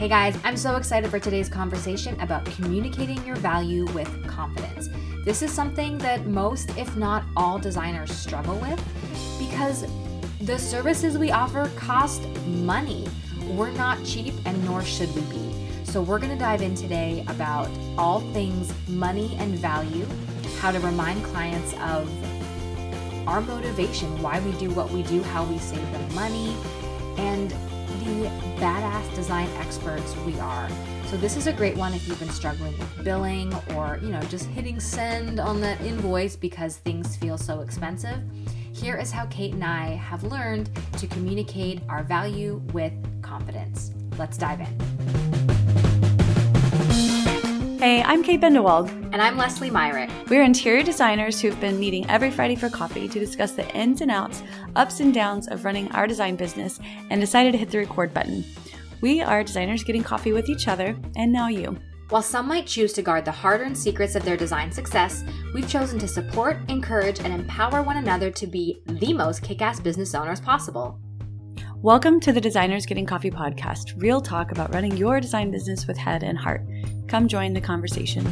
Hey guys, I'm so excited for today's conversation about communicating your value with confidence. This is something that most, if not all, designers struggle with because the services we offer cost money. We're not cheap, and nor should we be. So, we're going to dive in today about all things money and value, how to remind clients of our motivation, why we do what we do, how we save them money, and the badass design experts we are. So this is a great one if you've been struggling with billing or, you know, just hitting send on that invoice because things feel so expensive. Here is how Kate and I have learned to communicate our value with confidence. Let's dive in. Hey, I'm Kate Bendewald. And I'm Leslie Myrick. We're interior designers who've been meeting every Friday for coffee to discuss the ins and outs, ups and downs of running our design business and decided to hit the record button. We are designers getting coffee with each other, and now you. While some might choose to guard the hard earned secrets of their design success, we've chosen to support, encourage, and empower one another to be the most kick ass business owners possible. Welcome to the Designers Getting Coffee podcast, real talk about running your design business with head and heart. Come join the conversation.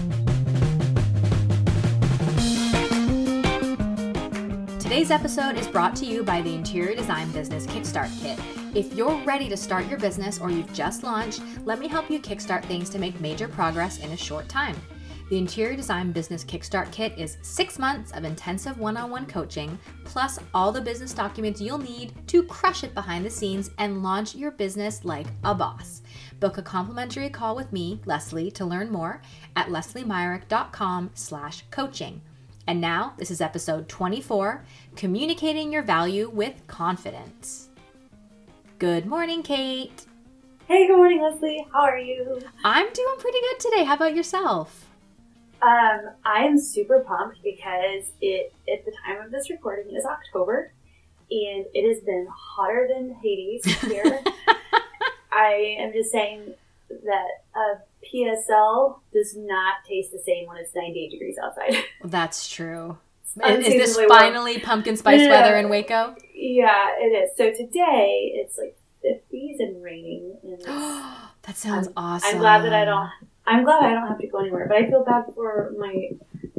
Today's episode is brought to you by the Interior Design Business Kickstart Kit. If you're ready to start your business or you've just launched, let me help you kickstart things to make major progress in a short time. The Interior Design Business Kickstart Kit is six months of intensive one on one coaching, plus all the business documents you'll need to crush it behind the scenes and launch your business like a boss. Book a complimentary call with me, Leslie, to learn more at lesliemyrick.com slash coaching. And now, this is episode 24, Communicating Your Value with Confidence. Good morning, Kate. Hey, good morning, Leslie. How are you? I'm doing pretty good today. How about yourself? Um, I am super pumped because it at the time of this recording is October, and it has been hotter than Hades here. I am just saying that a PSL does not taste the same when it's 98 degrees outside. That's true. Is, is this finally warm. pumpkin spice yeah. weather in Waco? Yeah, it is. So today it's like 50s and raining. And that sounds I'm, awesome. I'm glad that I don't I'm glad I don't have to go anywhere, but I feel bad for my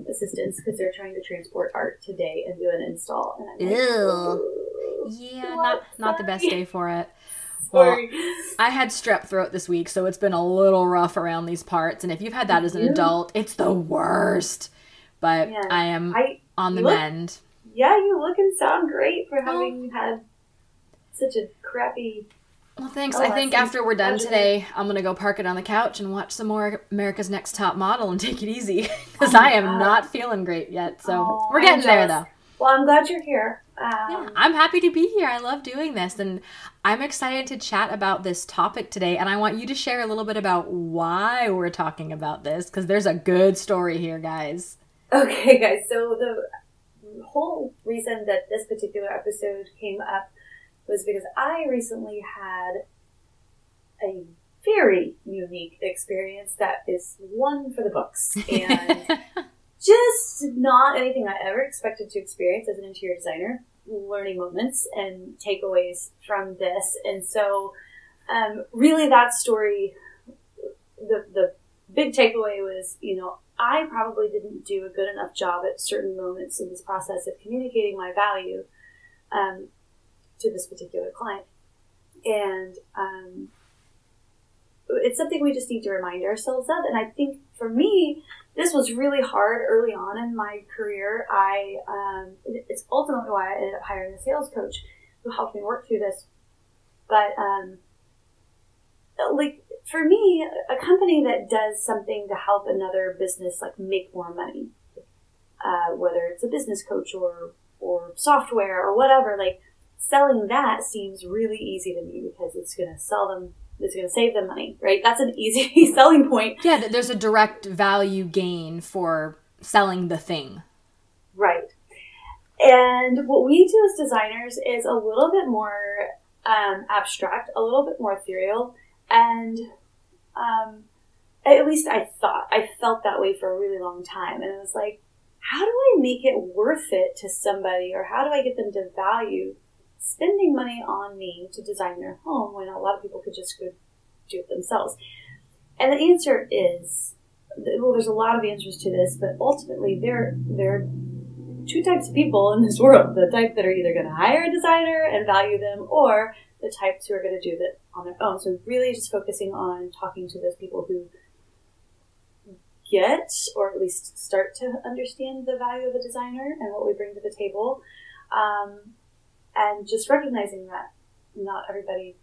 assistants because they're trying to transport art today and do an install. And I'm Ew. Like, yeah, not not the best day for it. Sorry. Well, I had strep throat this week, so it's been a little rough around these parts. And if you've had that as an adult, it's the worst. But yeah. I am I, on the look, mend. Yeah, you look and sound great for having had such a crappy well, thanks. Oh, I think after we're done today, I'm gonna go park it on the couch and watch some more America's Next Top Model and take it easy because oh I am God. not feeling great yet. So oh, we're getting there though. Well, I'm glad you're here. Um, yeah, I'm happy to be here. I love doing this, and I'm excited to chat about this topic today. And I want you to share a little bit about why we're talking about this because there's a good story here, guys. Okay, guys. So the whole reason that this particular episode came up was because I recently had a very unique experience that is one for the books and just not anything I ever expected to experience as an interior designer. Learning moments and takeaways from this, and so um, really that story, the the big takeaway was, you know, I probably didn't do a good enough job at certain moments in this process of communicating my value. Um, to this particular client. And um, it's something we just need to remind ourselves of. And I think for me, this was really hard early on in my career. I um, it's ultimately why I ended up hiring a sales coach who helped me work through this. But um, like for me, a company that does something to help another business like make more money, uh, whether it's a business coach or or software or whatever, like selling that seems really easy to me because it's going to sell them it's going to save them money, right? That's an easy selling point. Yeah, there's a direct value gain for selling the thing. Right. And what we do as designers is a little bit more um, abstract, a little bit more ethereal, and um, at least I thought, I felt that way for a really long time. And it was like, how do I make it worth it to somebody, or how do I get them to value spending money on me to design their home when a lot of people could just go do it themselves. And the answer is well, there's a lot of answers to this, but ultimately there there are two types of people in this world: the type that are either going to hire a designer and value them, or the types who are going to do that on their own. So really, just focusing on talking to those people who get, or at least start to understand the value of a designer and what we bring to the table, um, and just recognizing that not everybody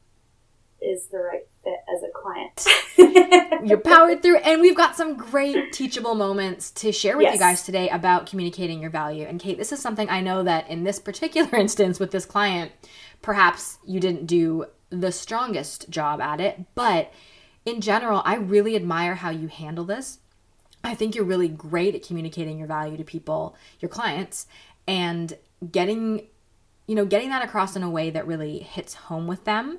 is the right fit as a client. You're powered through, and we've got some great teachable moments to share with Yes. you guys today about communicating your value. And Kate, this is something I know that in this particular instance with this client, perhaps you didn't do the strongest job at it, but in general, I really admire how you handle this. I think you're really great at communicating your value to people, your clients, and getting you know, getting that across in a way that really hits home with them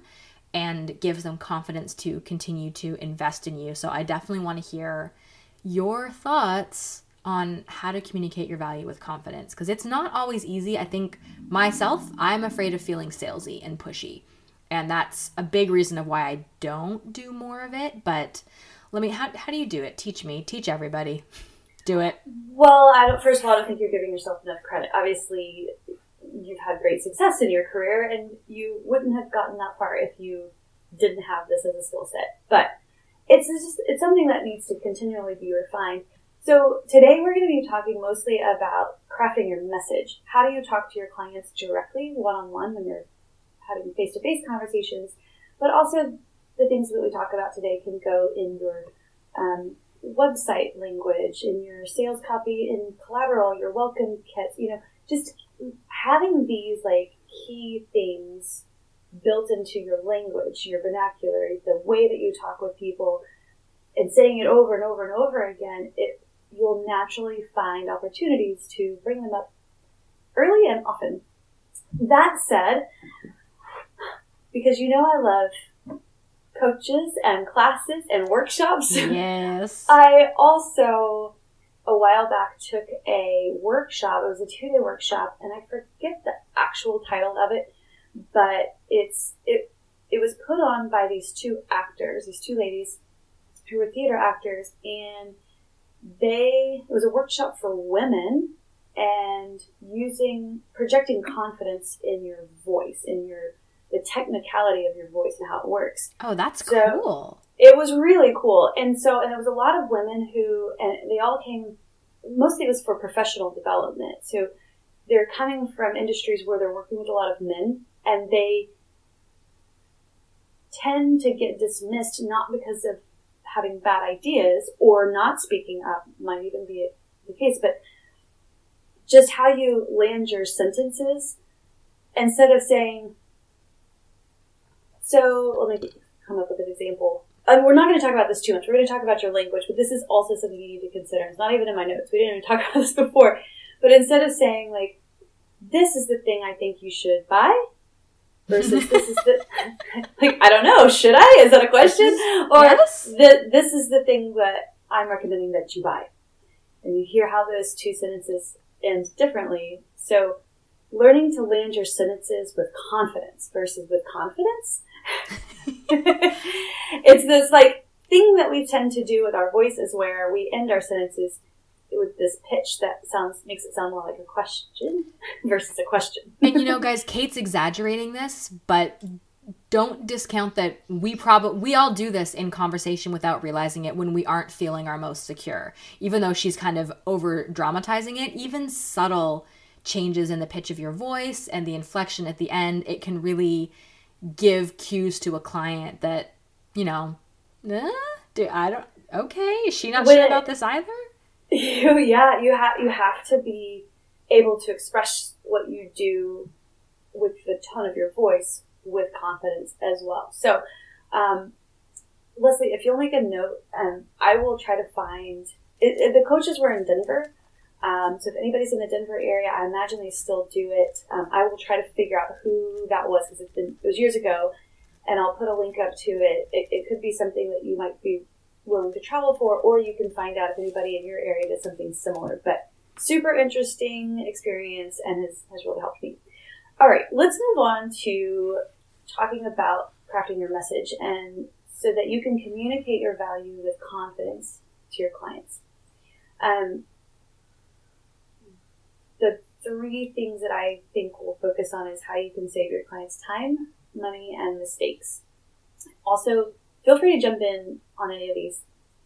and gives them confidence to continue to invest in you. So I definitely want to hear your thoughts on how to communicate your value with confidence because it's not always easy. I think myself, I'm afraid of feeling salesy and pushy. And that's a big reason of why I don't do more of it, but let me how, how do you do it? Teach me, teach everybody. Do it. Well, I don't, first of all, I don't think you're giving yourself enough credit. Obviously, you've had great success in your career, and you wouldn't have gotten that far if you didn't have this as a skill set. But it's just it's something that needs to continually be refined. So today we're going to be talking mostly about crafting your message. How do you talk to your clients directly, one on one, when you're having face to face conversations? But also the things that we talk about today can go in your um, website language, in your sales copy, in collateral, your welcome kits, you know, just having these like key things built into your language, your vernacular, the way that you talk with people, and saying it over and over and over again, it you'll naturally find opportunities to bring them up early and often. That said, because you know I love coaches and classes and workshops. Yes. I also, a while back, took a workshop. It was a two day workshop, and I forget the actual title of it, but it's it it was put on by these two actors, these two ladies who were theater actors, and they it was a workshop for women and using projecting confidence in your voice, in your the technicality of your voice and how it works oh, that's So- cool. It was really cool. And so, and there was a lot of women who, and they all came, mostly it was for professional development. So they're coming from industries where they're working with a lot of men and they tend to get dismissed not because of having bad ideas or not speaking up, might even be the case, but just how you land your sentences instead of saying, so let me come up with an example. Um, we're not going to talk about this too much. We're going to talk about your language, but this is also something you need to consider. It's not even in my notes. We didn't even talk about this before. But instead of saying like, "This is the thing I think you should buy," versus "This is the," like I don't know, should I? Is that a question? Or Yes. the, this is the thing that I'm recommending that you buy. And you hear how those two sentences end differently. So learning to land your sentences with confidence versus with confidence. it's this like thing that we tend to do with our voices where we end our sentences with this pitch that sounds makes it sound more like a question versus a question. and you know, guys, Kate's exaggerating this, but don't discount that we probably we all do this in conversation without realizing it when we aren't feeling our most secure. Even though she's kind of over dramatizing it, even subtle changes in the pitch of your voice and the inflection at the end, it can really give cues to a client that, you know, eh, do I don't okay, is she not When sure about this either? you yeah you have you have to be able to express what you do with the tone of your voice with confidence as well so um, leslie if you'll make a note um, i will try to find it, it- the coaches were in denver um, so if anybody's in the denver area i imagine they still do it um, i will try to figure out who that was because it was years ago and i'll put a link up to it. it it could be something that you might be willing to travel for, or you can find out if anybody in your area does something similar. But super interesting experience and has, has really helped me. All right, let's move on to talking about crafting your message. And so that you can communicate your value with confidence to your clients. Um, the three things that I think we'll focus on is how you can save your clients time, money, and mistakes. Also, feel free to jump in on any of these,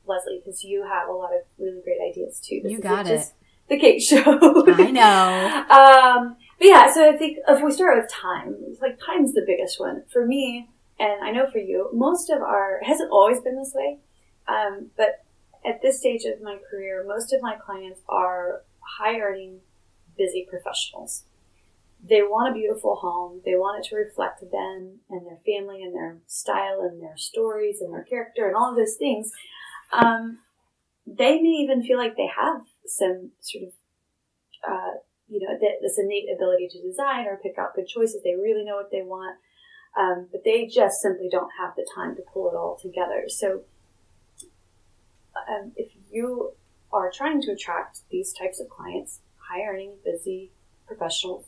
Leslie, because you have a lot of really great ideas too. This you got it. the cake show. I know. Um, but yeah, so I think if we start with time, like time's the biggest one for me, and I know for you. Most of our hasn't always been this way, um, but at this stage of my career, most of my clients are high earning, busy professionals. They want a beautiful home. They want it to reflect them and their family and their style and their stories and their character and all of those things. Um, they may even feel like they have some sort of, uh, you know, this innate ability to design or pick out good choices. They really know what they want, um, but they just simply don't have the time to pull it all together. So um, if you are trying to attract these types of clients, high earning, busy professionals,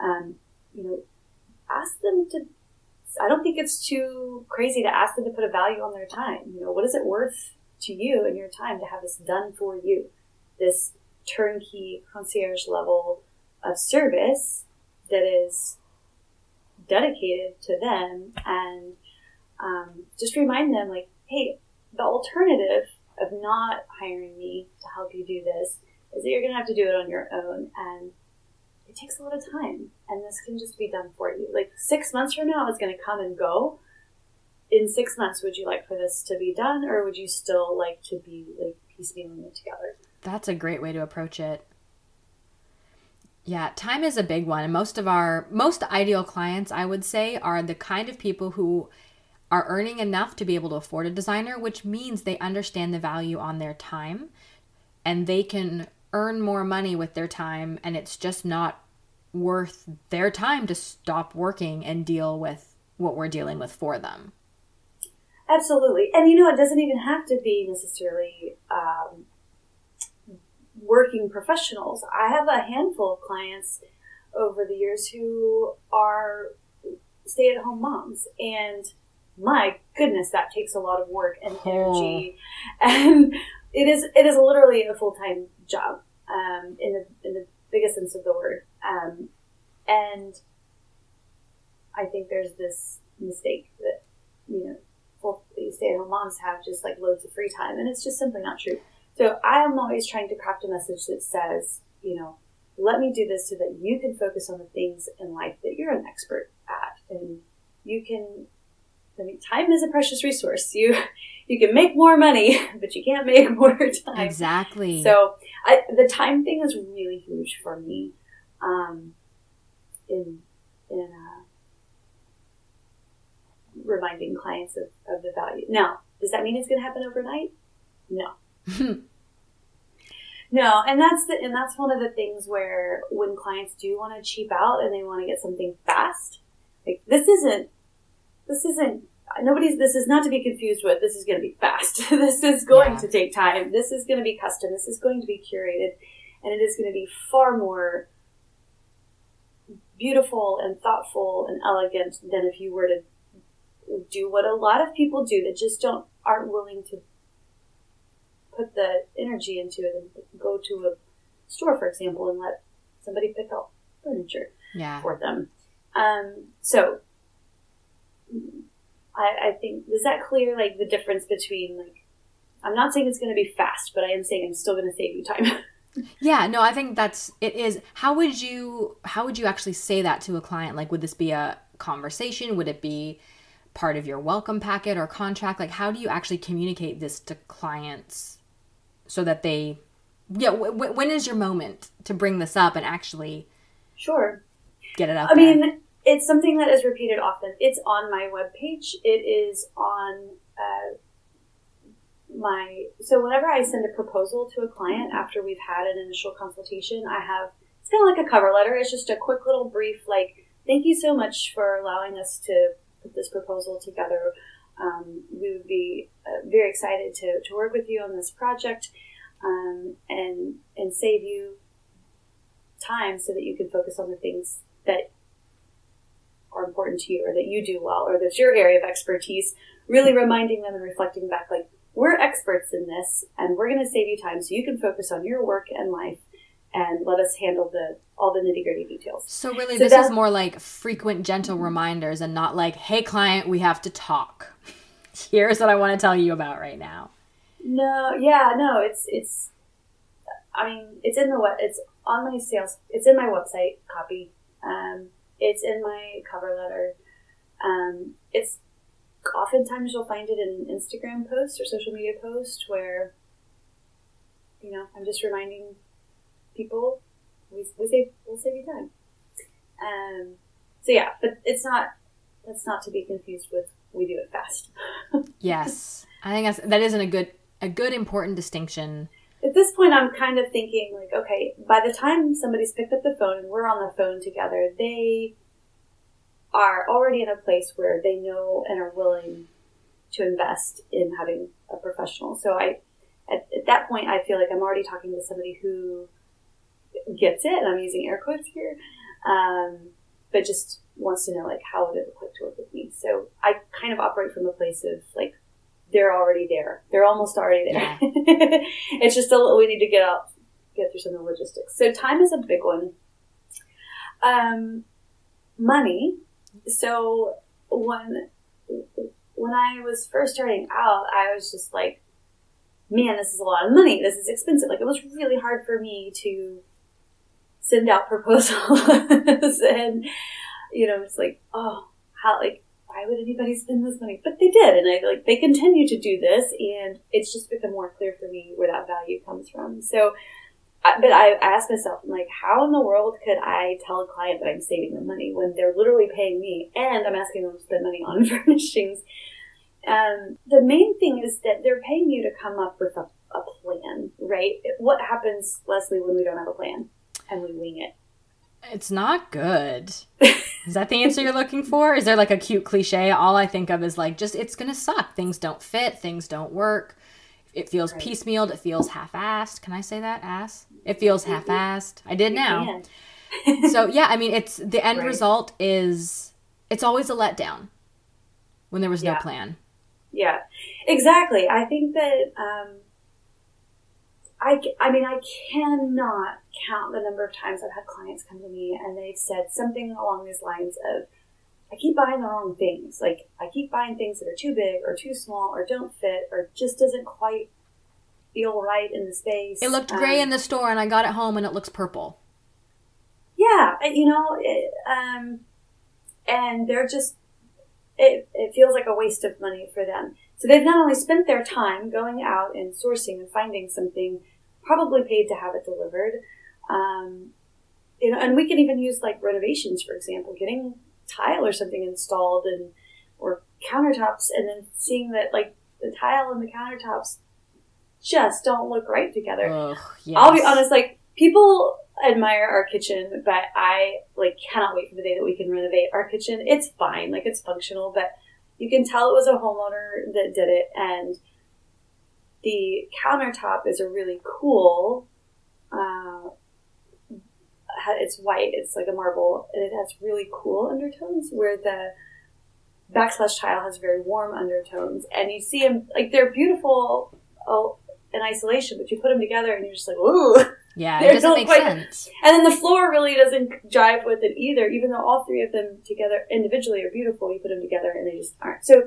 um, you know, ask them to. I don't think it's too crazy to ask them to put a value on their time. You know, what is it worth to you and your time to have this done for you? This turnkey concierge level of service that is dedicated to them and um, just remind them like hey the alternative of not hiring me to help you do this is that you're going to have to do it on your own and it takes a lot of time and this can just be done for you. Like six months from now it's going to come and go in six months would you like for this to be done or would you still like to be like piecemealing it together? That's a great way to approach it. Yeah, time is a big one. And most of our most ideal clients, I would say, are the kind of people who are earning enough to be able to afford a designer, which means they understand the value on their time and they can earn more money with their time and it's just not worth their time to stop working and deal with what we're dealing with for them. Absolutely. And you know, it doesn't even have to be necessarily um, working professionals. I have a handful of clients over the years who are stay at home moms and my goodness, that takes a lot of work and energy, oh. and it is it is literally a full time job um, in the in the biggest sense of the word. Um, and I think there's this mistake that you know full stay at home moms have just like loads of free time, and it's just simply not true. So I am always trying to craft a message that says, you know, let me do this so that you can focus on the things in life that you're an expert at, and you can I mean, time is a precious resource. You you can make more money, but you can't make more time. Exactly. So I, the time thing is really huge for me. Um, in in uh, reminding clients of, of the value. Now, does that mean it's going to happen overnight? No. no, and that's the and that's one of the things where when clients do want to cheap out and they want to get something fast, like this isn't this isn't nobody's this is not to be confused with this is going to be fast. This is going yeah. to take time. This is going to be custom. This is going to be curated. And it is going to be far more beautiful and thoughtful and elegant than if you were to do what a lot of people do that just don't aren't willing to put the energy into it and go to a store for example and let somebody pick out furniture yeah. for them. Um, so I, I think is that clear? Like the difference between like I'm not saying it's going to be fast, but I am saying I'm still going to save you time. yeah, no, I think that's it is. How would you how would you actually say that to a client? Like, would this be a conversation? Would it be part of your welcome packet or contract? Like, how do you actually communicate this to clients so that they, yeah, w- when is your moment to bring this up and actually, sure, get it up? I there? mean, it's something that is repeated often. It's on my webpage. It is on uh, my so whenever I send a proposal to a client after we've had an initial consultation, I have it's kind of like a cover letter. It's just a quick little brief, like thank you so much for allowing us to put this proposal together. Um, we would be uh, very excited to, to work with you on this project um, and and save you time so that you can focus on the things that are important to you or that you do well or that's your area of expertise really reminding them and reflecting back, like, we're experts in this and we're going to save you time so you can focus on your work and life and let us handle the all the nitty gritty details. So really, so this is more like frequent, gentle reminders, and not like, "Hey, client, we have to talk. Here's what I want to tell you about right now." No, yeah, no, it's it's. I mean, it's in the what? It's on my sales. It's in my website copy. Um, it's in my cover letter. Um, it's oftentimes you'll find it in an Instagram post or social media post where, you know, I'm just reminding people we, we save we'll save you time. Um, so yeah, but it's not that's not to be confused with we do it fast. yes, I think that's that isn't a good a good important distinction. At this point, I'm kind of thinking like, okay, by the time somebody's picked up the phone and we're on the phone together, they are already in a place where they know and are willing to invest in having a professional. So I, at, at that point, I feel like I'm already talking to somebody who gets it, and I'm using air quotes here, um, but just wants to know like how would it look like to work with me. So I kind of operate from a place of like they're already there, they're almost already there. Yeah. it's just a little we need to get out, get through some of the logistics. So time is a big one. Um, money. So when when I was first starting out, I was just like, man, this is a lot of money. This is expensive. Like it was really hard for me to send out proposals and you know it's like oh how like why would anybody spend this money but they did and i like they continue to do this and it's just become more clear for me where that value comes from so but I asked myself, I'm like, how in the world could I tell a client that I'm saving them money when they're literally paying me and I'm asking them to spend money on furnishings? Um, the main thing is that they're paying you to come up with a, a plan, right? What happens, Leslie, when we don't have a plan? and we wing it. It's not good. is that the answer you're looking for? Is there like a cute cliche? All I think of is like just it's gonna suck. Things don't fit. Things don't work. It feels right. piecemealed. It feels half-assed. Can I say that? Ass. It feels mm-hmm. half-assed. I did now. so yeah, I mean, it's the end right. result is it's always a letdown when there was yeah. no plan. Yeah, exactly. I think that um, I, I mean, I cannot count the number of times I've had clients come to me and they've said something along these lines of, I keep buying the wrong things. Like, I keep buying things that are too big or too small or don't fit or just doesn't quite feel right in the space. It looked gray um, in the store and I got it home and it looks purple. Yeah, you know, it, um, and they're just, it, it feels like a waste of money for them. So they've not only spent their time going out and sourcing and finding something, probably paid to have it delivered. Um, you know, and we can even use like renovations, for example, getting tile or something installed and or countertops, and then seeing that like the tile and the countertops just don't look right together. Ugh, yes. I'll be honest, like people admire our kitchen, but I like cannot wait for the day that we can renovate our kitchen. It's fine, like it's functional, but you can tell it was a homeowner that did it and the countertop is a really cool uh, it's white it's like a marble and it has really cool undertones where the backsplash tile has very warm undertones and you see them like they're beautiful oh, in isolation but you put them together and you're just like ooh yeah, it doesn't make quite, sense. And then the floor really doesn't jive with it either, even though all three of them together individually are beautiful. You put them together and they just aren't. So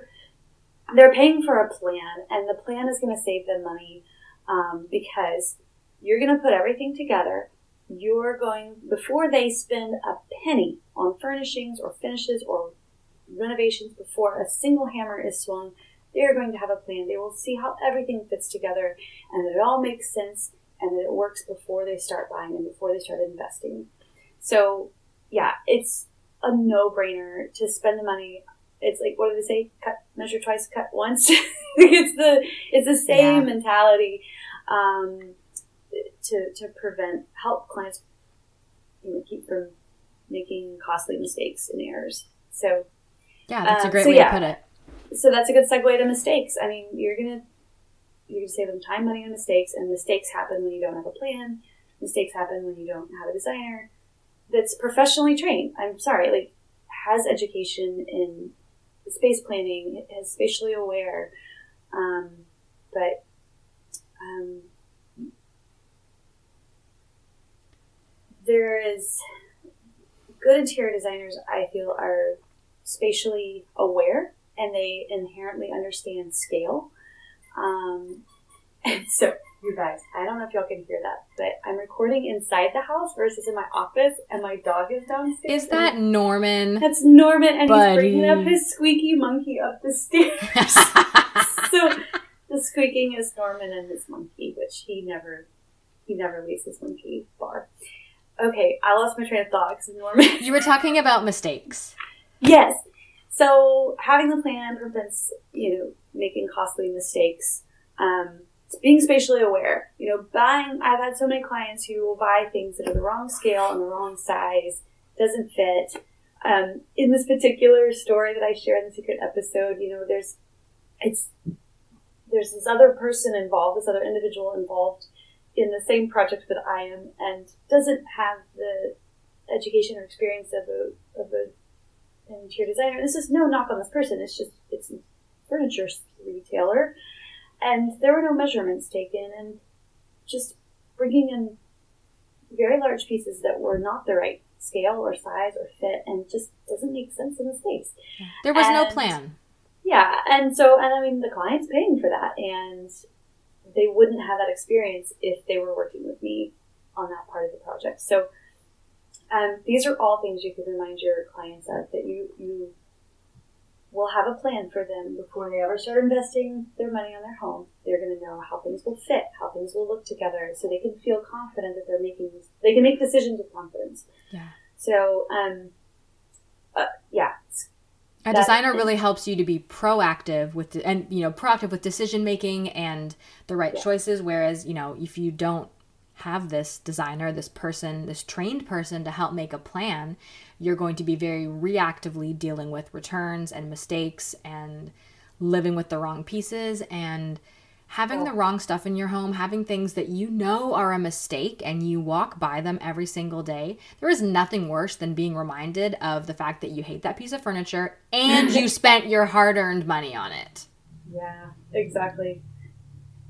they're paying for a plan, and the plan is going to save them money um, because you're going to put everything together. You're going, before they spend a penny on furnishings or finishes or renovations, before a single hammer is swung, they are going to have a plan. They will see how everything fits together and that it all makes sense and that it works before they start buying and before they start investing. So, yeah, it's a no brainer to spend the money. It's like what do they say? Cut, measure twice, cut once. it's the it's the same yeah. mentality um, to to prevent help clients you know keep from making costly mistakes and errors. So yeah, that's a uh, great so way yeah. to put it. So that's a good segue to mistakes. I mean, you're gonna you're gonna save them time, money, and mistakes. And mistakes happen when you don't have a plan. Mistakes happen when you don't have a designer that's professionally trained. I'm sorry, like has education in space planning, is spatially aware. Um, but um, there is good interior designers, I feel, are spatially aware and they inherently understand scale. Um, and so, you guys, I don't know if y'all can hear that, but I'm recording inside the house versus in my office, and my dog is downstairs. Is that Norman? That's Norman, and Buddy. he's bringing up his squeaky monkey up the stairs. so the squeaking is Norman and his monkey, which he never he never leaves his monkey bar. Okay, I lost my train of thought because Norman. you were talking about mistakes. yes. So having the plan prevents you know making costly mistakes. Um, being spatially aware. You know, buying. I've had so many clients who will buy things that are the wrong scale and the wrong size, doesn't fit. Um, in this particular story that I share in the secret episode, you know, there's it's there's this other person involved, this other individual involved in the same project that I am, and doesn't have the education or experience of a of a an interior designer. This is no knock on this person. It's just it's a furniture retailer, and there were no measurements taken, and just bringing in very large pieces that were not the right scale or size or fit, and just doesn't make sense in the space. There was no plan. Yeah, and so and I mean the client's paying for that, and they wouldn't have that experience if they were working with me on that part of the project. So um, these are all things you could remind your clients of that you you will have a plan for them before they ever start investing their money on their home. They're going to know how things will fit, how things will look together, so they can feel confident that they're making these. They can make decisions with confidence. Yeah. So um, uh, yeah, A That- designer really helps you to be proactive with and you know proactive with decision making and the right Yeah. choices. Whereas you know if you don't have this designer, this person, this trained person to help make a plan, you're going to be very reactively dealing with returns and mistakes and living with the wrong pieces and having the wrong stuff in your home, having things that you know are a mistake and you walk by them every single day. There is nothing worse than being reminded of the fact that you hate that piece of furniture and you spent your hard earned money on it. Yeah, exactly.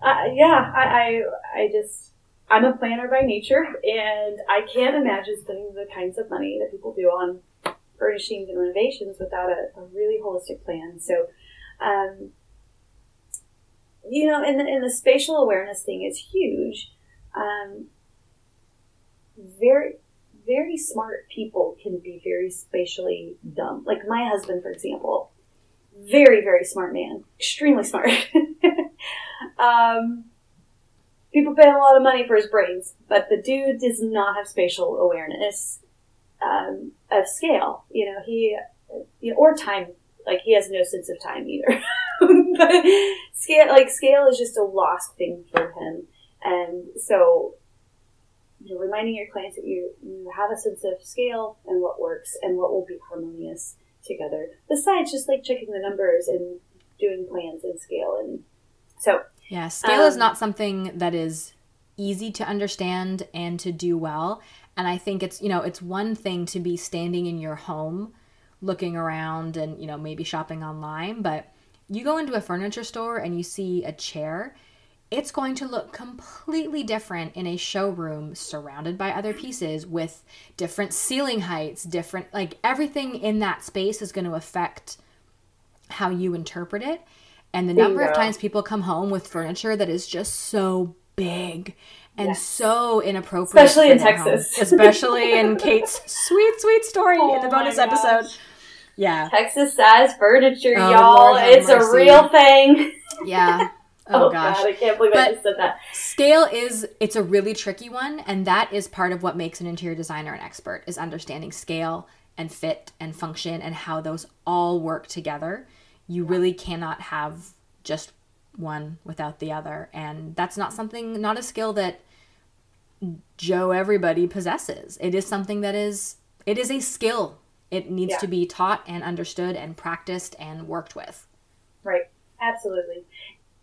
Uh, yeah, I, I, I just, I'm a planner by nature, and I can't imagine spending the kinds of money that people do on furnishings and renovations without a, a really holistic plan. So, um, you know, and the, and the spatial awareness thing is huge. Um, very, very smart people can be very spatially dumb. Like my husband, for example, very, very smart man, extremely smart. um, people pay him a lot of money for his brains, but the dude does not have spatial awareness um, of scale. You know, he or time. Like he has no sense of time either. but scale, like scale, is just a lost thing for him, and so you know, reminding your clients that you you have a sense of scale and what works and what will be harmonious together. Besides just like checking the numbers and doing plans and scale and so Yeah, scale is Um, not something that is easy to understand and to do well. And I think it's, you know, it's one thing to be standing in your home looking around and, you know, maybe shopping online, but you go into a furniture store and you see a chair, it's going to look completely different in a showroom surrounded by other pieces with different ceiling heights, different, like everything in that space is going to affect how you interpret it. And the number of times people come home with furniture that is just so big and Yes. so inappropriate. Especially in their home. Texas. Especially in Kate's sweet, sweet story in Oh the my bonus gosh. episode. Yeah. Texas size furniture, Oh, y'all. It's a real thing. Yeah. Oh, Oh, gosh. god, I can't believe I just said that. Scale is it's a really tricky one and that is part of what makes an interior designer an expert is understanding scale and fit and function and how those all work together. You really cannot have just one without the other and that's not something not a skill that Joe everybody possesses. It is something that is it is a skill. It needs Yeah. to be taught and understood and practiced and worked with. Right. Absolutely.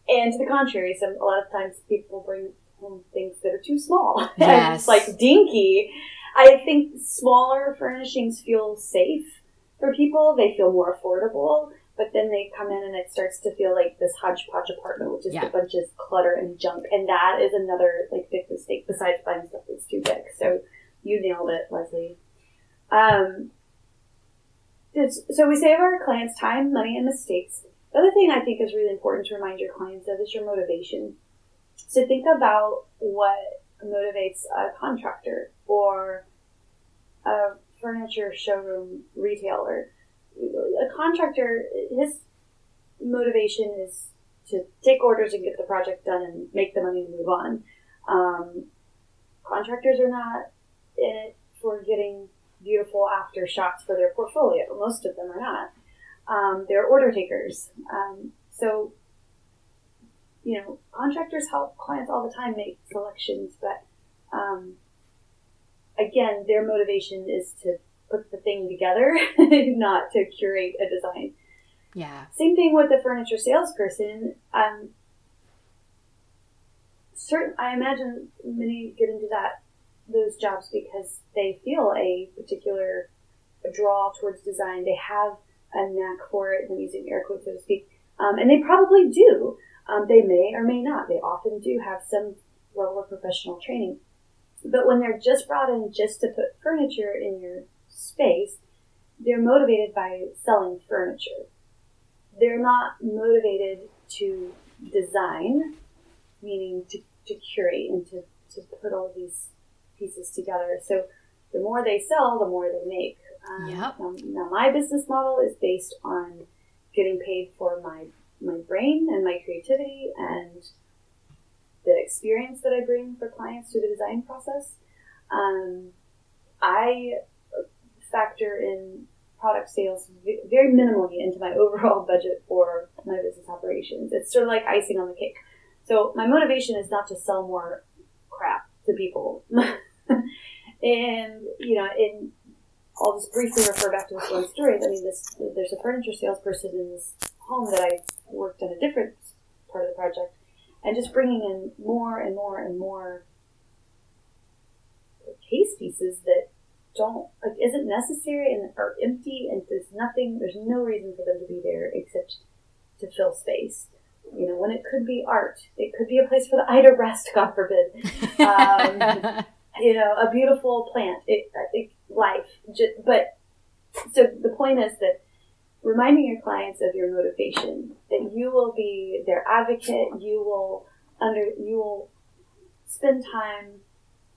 And to the contrary, some a lot of times people bring home things that are too small. Yes. like dinky. I think smaller furnishings feel safe for people. They feel more affordable. But then they come in and it starts to feel like this hodgepodge apartment with just Yeah. a bunch of clutter and junk. And that is another like big mistake besides buying stuff that's too big. So you nailed it, Leslie. Um, so we save our clients time, money, and mistakes. The other thing I think is really important to remind your clients of is your motivation. So think about what motivates a contractor or a furniture showroom retailer. A contractor, his motivation is to take orders and get the project done and make the money and move on. Um, contractors are not in it for getting beautiful after shots for their portfolio. Most of them are not. Um, they're order takers. Um, so, you know, contractors help clients all the time make selections, but um, again, their motivation is to put the thing together, not to curate a design. Yeah. Same thing with the furniture salesperson. Um, certain, I imagine many get into that those jobs because they feel a particular draw towards design. They have a knack for it. I'm using air quotes so to speak, um, and they probably do. Um, they may or may not. They often do have some level of professional training. But when they're just brought in just to put furniture in your space, they're motivated by selling furniture they're not motivated to design, meaning to, to curate and to, to put all these pieces together. So the more they sell, the more they make. Um, Yep. now, now my business model is based on getting paid for my my brain and my creativity and the experience that I bring for clients through the design process. Um, I factor in product sales very minimally into my overall budget for my business operations. It's sort of like icing on the cake. So my motivation is not to sell more crap to people. and, you know, in, I'll just briefly refer back to this one story. I mean, this, there's a furniture salesperson in this home that I worked on a different part of the project and just bringing in more and more and more case pieces that don't like isn't necessary and are empty and there's nothing there's no reason for them to be there except to fill space? You know when it could be art it could be a place for the eye to rest god forbid. Um, you know a beautiful plant it, it life Ju- but so the point is that reminding your clients of your motivation that you will be their advocate you will under you will spend time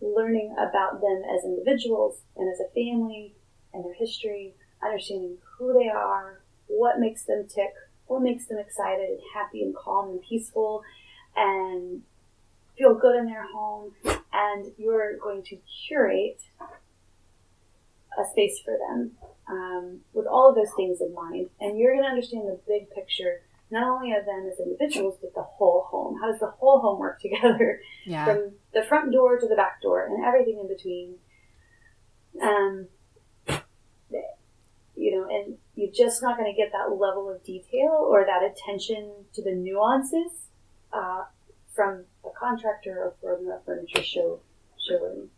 learning about them as individuals and as a family and their history, understanding who they are, what makes them tick, what makes them excited and happy and calm and peaceful and feel good in their home. And you're going to curate a space for them um, with all of those things in mind. And you're going to understand the big picture, not only of them as individuals, but the whole home. How does the whole home work together? yeah. from the front door to the back door and everything in between. Um, you know, and you're just not going to get that level of detail or that attention to the nuances uh, from a contractor or from a furniture show showroom.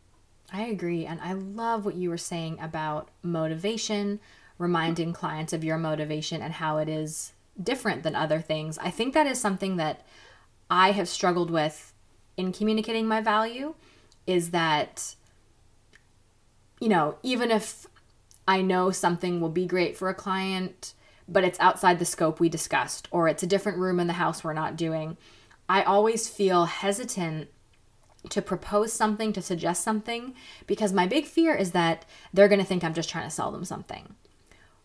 I agree. And I love what you were saying about motivation, reminding clients of your motivation and how it is different than other things. I think that is something that I have struggled with in communicating my value is that, you know, even if I know something will be great for a client, but it's outside the scope we discussed, or it's a different room in the house we're not doing, I always feel hesitant to propose something, to suggest something, because my big fear is that they're going to think I'm just trying to sell them something.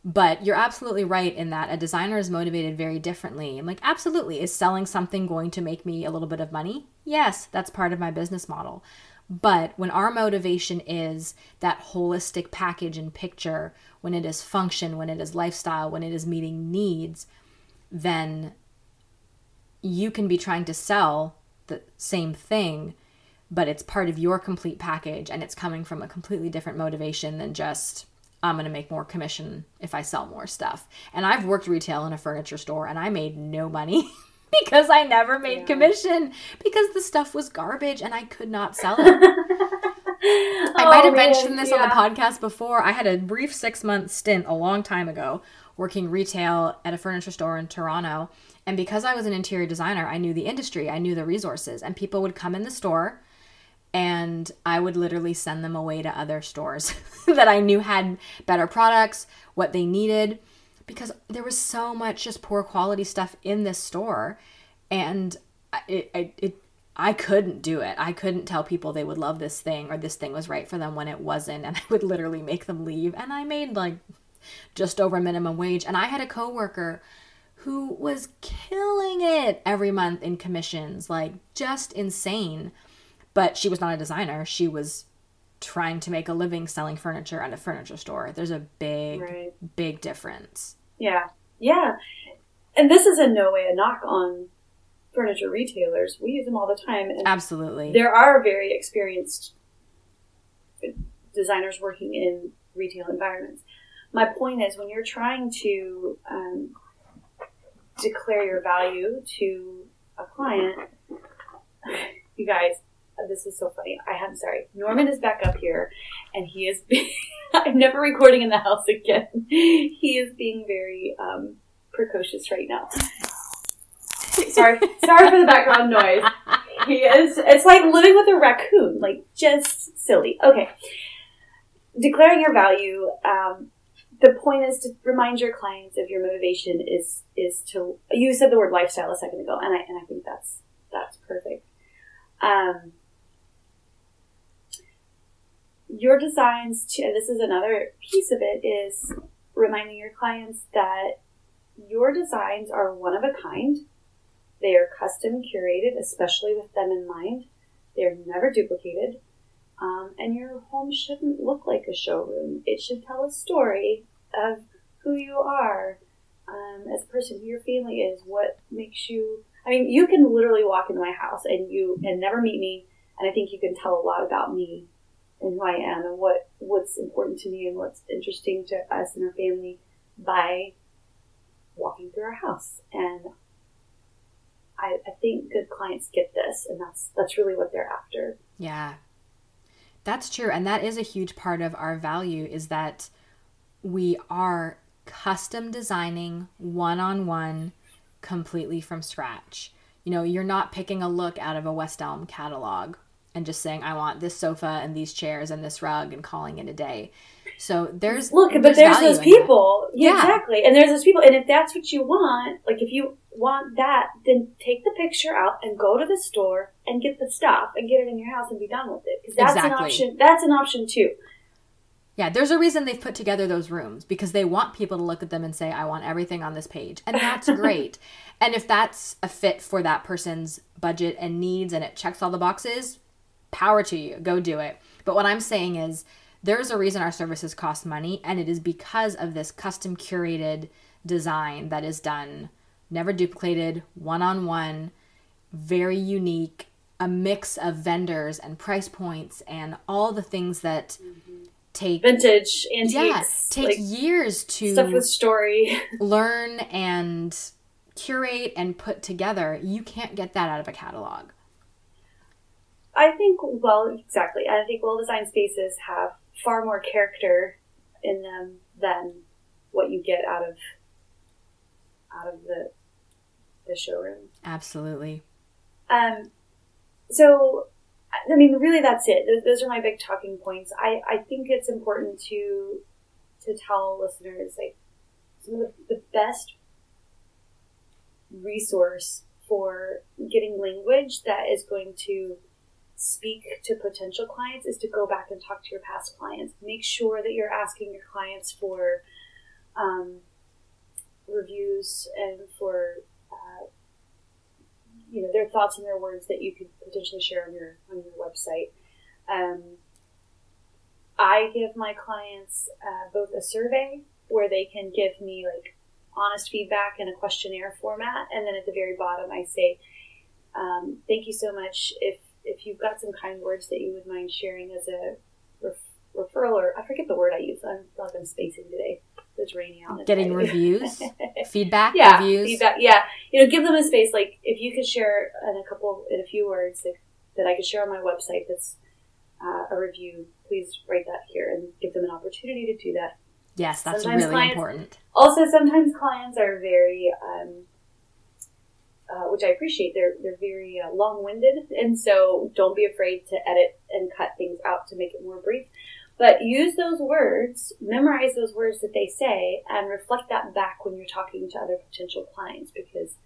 But you're absolutely right in that a designer is motivated very differently. I'm like, absolutely. Is selling something going to make me a little bit of money? Yes, that's part of my business model. But when our motivation is that holistic package and picture, when it is function, when it is lifestyle, when it is meeting needs, then you can be trying to sell the same thing, but it's part of your complete package and it's coming from a completely different motivation than just I'm going to make more commission if I sell more stuff. And I've worked retail in a furniture store and I made no money because I never made Yeah. commission because the stuff was garbage and I could not sell it. I might have oh, mentioned this on the podcast before. I had a brief six month stint a long time ago working retail at a furniture store in Toronto. And because I was an interior designer, I knew the industry, I knew the resources, and people would come in the store and I would literally send them away to other stores that I knew had better products, what they needed, because there was so much just poor quality stuff in this store. And it, it, it I couldn't do it. I couldn't tell people they would love this thing or this thing was right for them when it wasn't. And I would literally make them leave. And I made like just over minimum wage. And I had a coworker who was killing it every month in commissions, like just insane. But she was not a designer. She was trying to make a living selling furniture at a furniture store. There's a big, right. big difference. Yeah. Yeah. And this is in no way a knock on furniture retailers. We use them all the time. And Absolutely. There are very experienced designers working in retail environments. My point is, when you're trying to um, declare your value to a client, you guys, this is so funny. I am sorry. Norman is back up here, and he is. I'm never recording in the house again. He is being very um, precocious right now sorry, sorry for the background noise. He is. It's like living with a raccoon, like just silly. Okay, declaring your value. Um, the point is to remind your clients of your motivation is is to. You said the word lifestyle a second ago, and I and I think that's that's perfect. Um, your designs to, and this is another piece of it, is reminding your clients that your designs are one of a kind they are custom curated, especially with them in mind. They are never duplicated. Um, and your home shouldn't look like a showroom. It should tell a story of who you are um, as a person, who your family is, what makes you. I mean, you can literally walk into my house and you and never meet me, and I think you can tell a lot about me and who I am and what what's important to me and what's interesting to us and our family by walking through our house. And I, I think good clients get this, and that's that's really what they're after. Yeah, that's true, and that is a huge part of our value is that we are custom designing one on one, completely from scratch. You know, you're not picking a look out of a West Elm catalog and just saying, I want this sofa and these chairs and this rug and calling it a day. So there's look, but there's, there's those people, yeah, exactly, and there's those people, and if that's what you want, like if you want that, then take the picture out and go to the store and get the stuff and get it in your house and be done with it because that's exactly. an option. That's an option too. Yeah, there's a reason they've put together those rooms because they want people to look at them and say, I want everything on this page. And that's great. and if that's a fit for that person's budget and needs and it checks all the boxes, power to you. Go do it. But what I'm saying is, there's a reason our services cost money, and it is because of this custom curated design that is done, never duplicated, one on one, very unique, a mix of vendors and price points and all the things that mm-hmm. take vintage antiques. Yeah, take like years to stuff with story. learn and curate and put together. You can't get that out of a catalog. I think well, exactly. I think well designed spaces have far more character in them than what you get out of out of the the showroom. Absolutely. Um. So, I mean, really, that's it. Those are my big talking points. I I think it's important to to tell listeners like some of the, the best resource for getting language that is going to speak to potential clients is to go back and talk to your past clients. Make sure that you're asking your clients for um, reviews and for uh, you know their thoughts and their words that you could potentially share on your on your website. Um, I give my clients uh, both a survey where they can give me like honest feedback in a questionnaire format, and then at the very bottom I say, um, "Thank you so much. If if you've got some kind words that you would mind sharing as a ref- referral, or I forget the word I use. I'm like I'm spacing today. It's raining out. Getting reviews, feedback, yeah, reviews. feedback. Yeah, you know, give them a space. Like if you could share in a couple, in a few words that, that I could share on my website. That's uh, a review. Please write that here and give them an opportunity to do that. Yes, that's sometimes really clients, important. Also, sometimes clients are very, um, uh, which I appreciate. They're they're very uh, long winded, and so don't be afraid to edit and cut things out to make it more brief. But use those words, memorize those words that they say, and reflect that back when you're talking to other potential clients because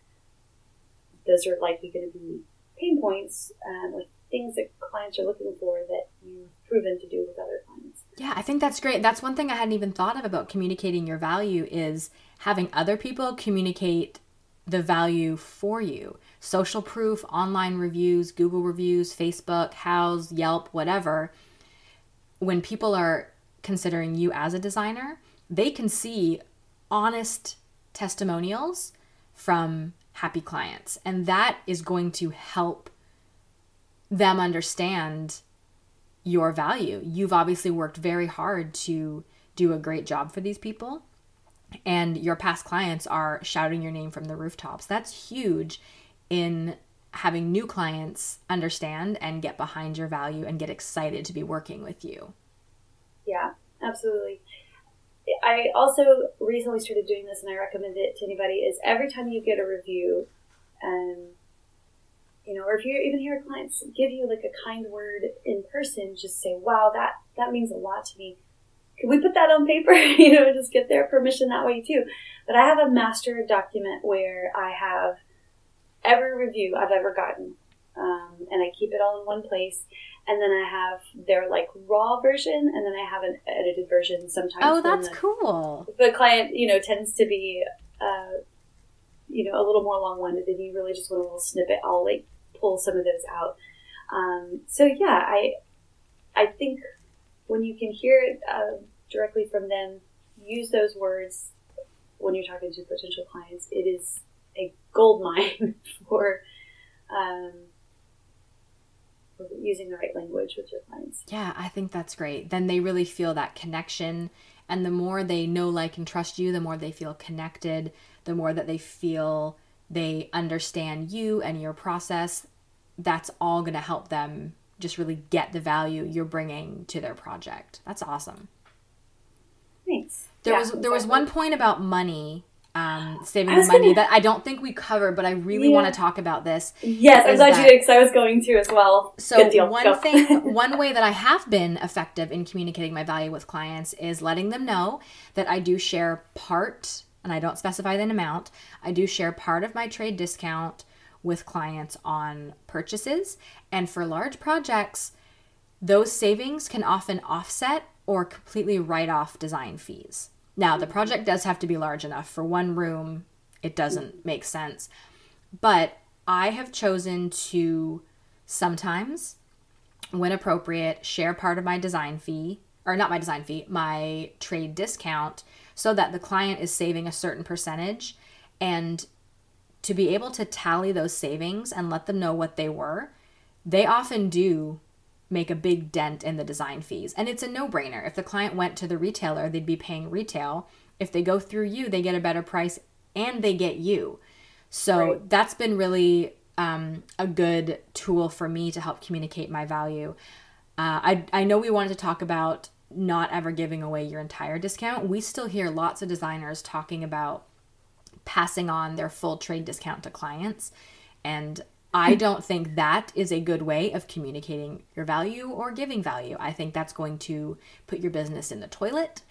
those are likely going to be pain points um, things that clients are looking for that you've proven to do with other clients. Yeah, I think that's great. That's one thing I hadn't even thought of about communicating your value is having other people communicate the value for you. Social proof, online reviews, Google reviews, Facebook, Houzz, Yelp, whatever when people are considering you as a designer, they can see honest testimonials from happy clients. And that is going to help them understand your value. You've obviously worked very hard to do a great job for these people, and your past clients are shouting your name from the rooftops. That's huge in having new clients understand and get behind your value and get excited to be working with you. Yeah, absolutely. I also recently started doing this and I recommend it to anybody is every time you get a review um, you know, or if you even hear clients give you like a kind word in person, just say, wow, that, that means a lot to me. Can we put that on paper? you know, just get their permission that way too. But I have a master document where I have every review I've ever gotten, um, and I keep it all in one place. And then I have their like raw version, and then I have an edited version sometimes. Oh, that's the, cool. The client, you know, tends to be, uh, you know, a little more long-winded, and you really just want a little snippet. I'll like pull some of those out. Um, so yeah, I I think when you can hear it uh, directly from them, use those words when you're talking to potential clients. It is a gold mine for, um, for using the right language with your clients. Yeah, I think that's great. Then they really feel that connection. And the more they know, like, and trust you, the more they feel connected, the more that they feel they understand you and your process. That's all going to help them just really get the value you're bringing to their project. That's awesome. Thanks. There yeah, was there was one point about money um, saving the money gonna... that I don't think we covered, but I really yeah. want to talk about this. Yes, I'm glad that... you did because I was going to as well. So one Go. thing, one way that I have been effective in communicating my value with clients is letting them know that I do share part, and I don't specify the amount. I do share part of my trade discount with clients on purchases, and for large projects, those savings can often offset or completely write off design fees. Now, the project does have to be large enough. For one room, it doesn't make sense. But I have chosen to sometimes, when appropriate, share part of my design fee, or not my design fee, my trade discount, so that the client is saving a certain percentage. And to be able to tally those savings and let them know what they were, they often do make a big dent in the design fees. And it's a no brainer. If the client went to the retailer, they'd be paying retail. If they go through you, they get a better price and they get you. So right. that's been really um, a good tool for me to help communicate my value. Uh, I, I know we wanted to talk about not ever giving away your entire discount. We still hear lots of designers talking about passing on their full trade discount to clients. And I hmm. don't think that is a good way of communicating your value or giving value. I think that's going to put your business in the toilet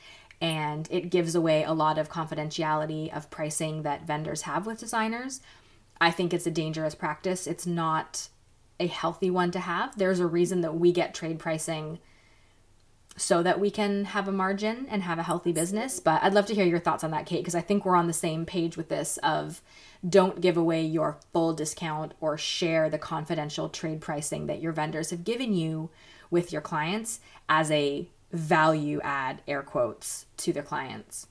and it gives away a lot of confidentiality of pricing that vendors have with designers. I think it's a dangerous practice. It's not a healthy one to have. There's a reason that we get trade pricing so that we can have a margin and have a healthy business. But I'd love to hear your thoughts on that, Kate, because I think we're on the same page with this of don't give away your full discount or share the confidential trade pricing that your vendors have given you with your clients as a value add air quotes to their clients.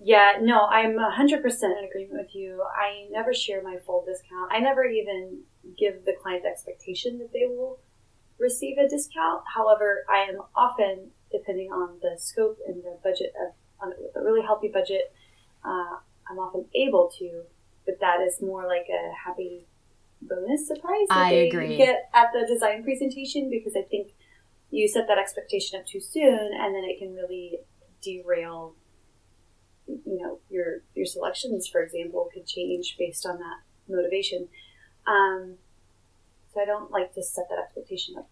Yeah, no, I'm 100% in agreement with you. I never share my full discount. I never even give the client the expectation that they will receive a discount. However, I am often, depending on the scope and the budget of on a really healthy budget, uh, I'm often able to, but that is more like a happy bonus surprise that I they agree. get at the design presentation because I think you set that expectation up too soon and then it can really derail you know your your selections for example could change based on that motivation um, i don't like to set that expectation up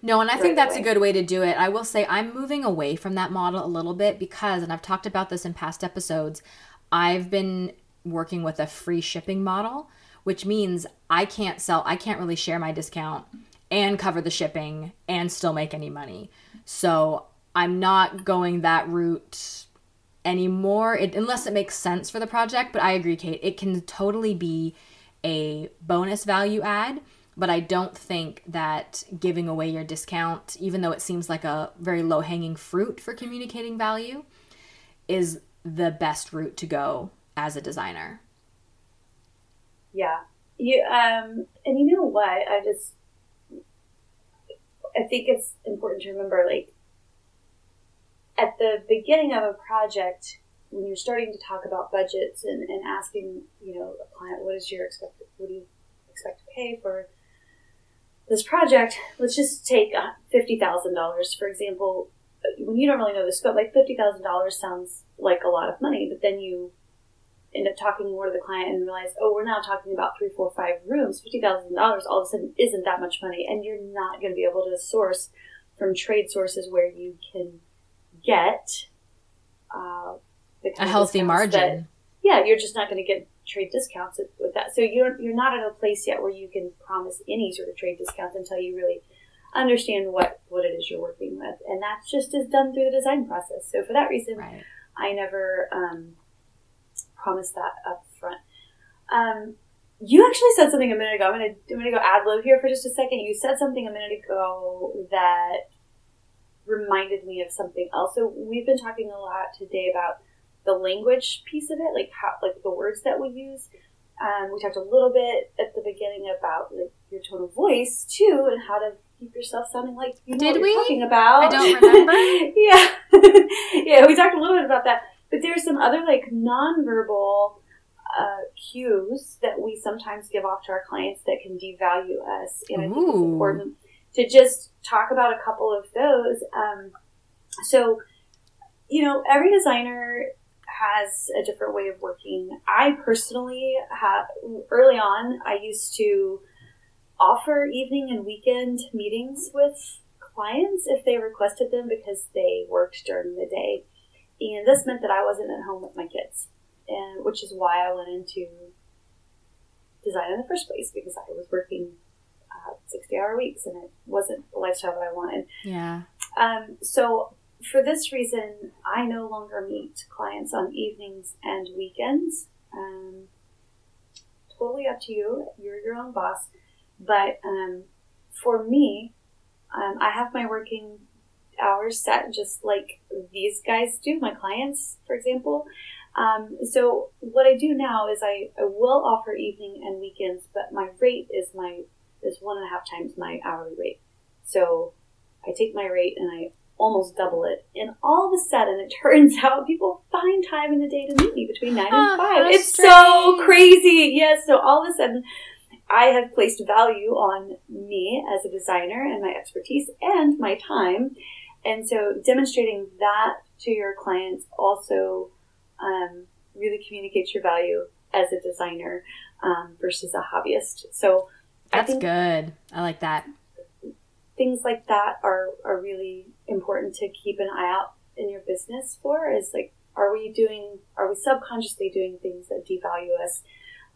no, and I right think that's away. a good way to do it. I will say I'm moving away from that model a little bit because, and I've talked about this in past episodes, I've been working with a free shipping model, which means I can't sell, I can't really share my discount and cover the shipping and still make any money. So I'm not going that route anymore, it, unless it makes sense for the project. But I agree, Kate, it can totally be a bonus value add but I don't think that giving away your discount, even though it seems like a very low hanging fruit for communicating value, is the best route to go as a designer. Yeah. You um and you know what? I just I think it's important to remember like at the beginning of a project when you're starting to talk about budgets and, and asking, you know, a client what is your expected what do you expect to pay for this project, let's just take uh, $50,000 for example. When you don't really know the scope, like $50,000 sounds like a lot of money, but then you end up talking more to the client and realize, oh, we're now talking about three, four, five rooms. $50,000 all of a sudden isn't that much money, and you're not going to be able to source from trade sources where you can get uh, the A healthy discounts that- margin. yeah, you're just not going to get trade discounts with that. So you're you're not at a place yet where you can promise any sort of trade discounts until you really understand what what it is you're working with, and that's just is done through the design process. So for that reason, Right. I never um, promised that up front. Um, you actually said something a minute ago. I'm gonna I'm gonna go ad lib here for just a second. You said something a minute ago that reminded me of something else. So we've been talking a lot today about the language piece of it, like how like the words that we use. Um, we talked a little bit at the beginning about like your tone of voice too, and how to keep yourself sounding like you know Did what you're we? talking about. I don't remember. yeah, yeah, we talked a little bit about that. But there's some other like nonverbal uh, cues that we sometimes give off to our clients that can devalue us, and I think it's important to just talk about a couple of those. Um, so, you know, every designer has a different way of working. I personally have early on. I used to offer evening and weekend meetings with clients if they requested them because they worked during the day. And this meant that I wasn't at home with my kids, and which is why I went into design in the first place because I was working uh, 60 hour weeks and it wasn't the lifestyle that I wanted. Yeah. Um, so for this reason, I no longer meet clients on evenings and weekends. Um, totally up to you. You're your own boss. But um, for me, um, I have my working hours set just like these guys do, my clients, for example. Um, so what I do now is I, I will offer evening and weekends, but my rate is my is one and a half times my hourly rate. So I take my rate and I almost double it. And all of a sudden, it turns out people find time in the day to meet me between 9 Ah, and 5. how It's so crazy. Yes. So all of a sudden, I have placed value on me as a designer and my expertise and my time. And so demonstrating that to your clients also um, really communicates your value as a designer um, versus a hobbyist. So I That's think good. I like that. Things like that are, are really important to keep an eye out in your business for is like are we doing are we subconsciously doing things that devalue us?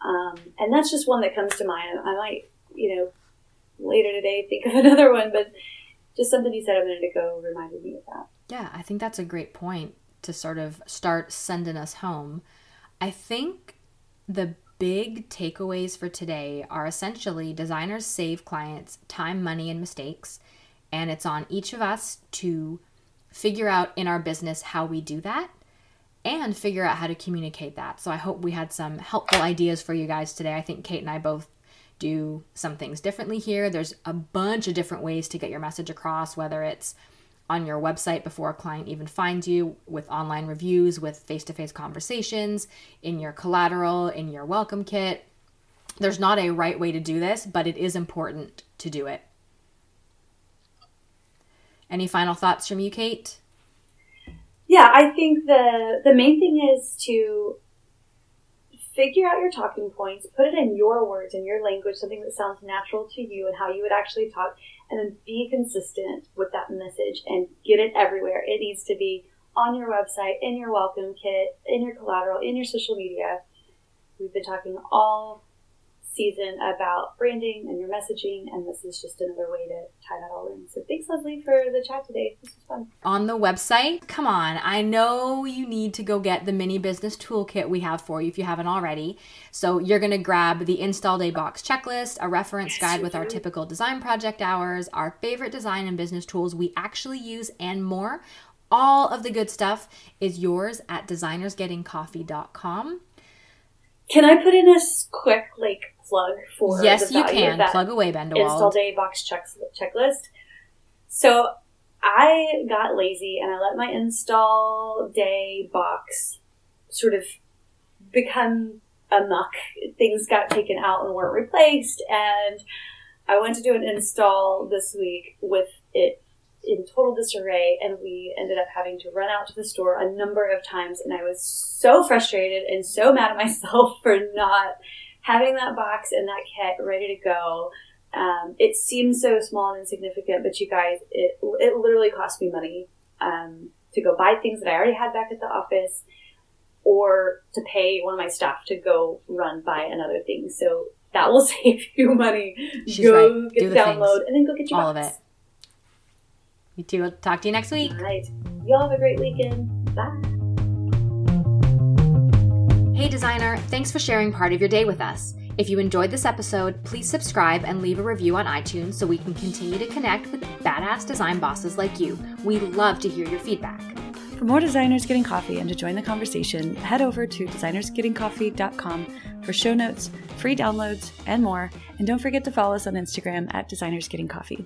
Um, and that's just one that comes to mind. I might you know later today think of another one but just something you said a minute ago reminded me of that. Yeah, I think that's a great point to sort of start sending us home. I think the big takeaways for today are essentially designers save clients time, money, and mistakes. And it's on each of us to figure out in our business how we do that and figure out how to communicate that. So I hope we had some helpful ideas for you guys today. I think Kate and I both do some things differently here. There's a bunch of different ways to get your message across, whether it's on your website before a client even finds you, with online reviews, with face to face conversations, in your collateral, in your welcome kit. There's not a right way to do this, but it is important to do it. Any final thoughts from you, Kate? yeah, I think the the main thing is to figure out your talking points, put it in your words, in your language, something that sounds natural to you and how you would actually talk, and then be consistent with that message and get it everywhere. It needs to be on your website, in your welcome kit, in your collateral, in your social media. We've been talking all season about branding and your messaging, and this is just another way to tie that all in. So thanks, Leslie, for the chat today. This was fun. On the website, come on, I know you need to go get the mini business toolkit we have for you if you haven't already. So you're going to grab the install day box checklist, a reference yes, guide with do. our typical design project hours, our favorite design and business tools we actually use, and more. All of the good stuff is yours at designersgettingcoffee.com. Can I put in a quick like plug for yes, you can plug away Bendewald install day box check, checklist. So I got lazy and I let my install day box sort of become a muck. Things got taken out and weren't replaced, and I went to do an install this week with it in total disarray and we ended up having to run out to the store a number of times and I was so frustrated and so mad at myself for not having that box and that kit ready to go. Um, it seems so small and insignificant, but you guys, it, it literally cost me money um, to go buy things that I already had back at the office or to pay one of my staff to go run buy another thing. So that will save you money. She's go right. get the, the download and then go get your all box. of it. You too. Talk to you next week. All right. Y'all have a great weekend. Bye. Hey, designer. Thanks for sharing part of your day with us. If you enjoyed this episode, please subscribe and leave a review on iTunes so we can continue to connect with badass design bosses like you. We love to hear your feedback. For more designers getting coffee and to join the conversation, head over to designersgettingcoffee.com for show notes, free downloads, and more. And don't forget to follow us on Instagram at designersgettingcoffee.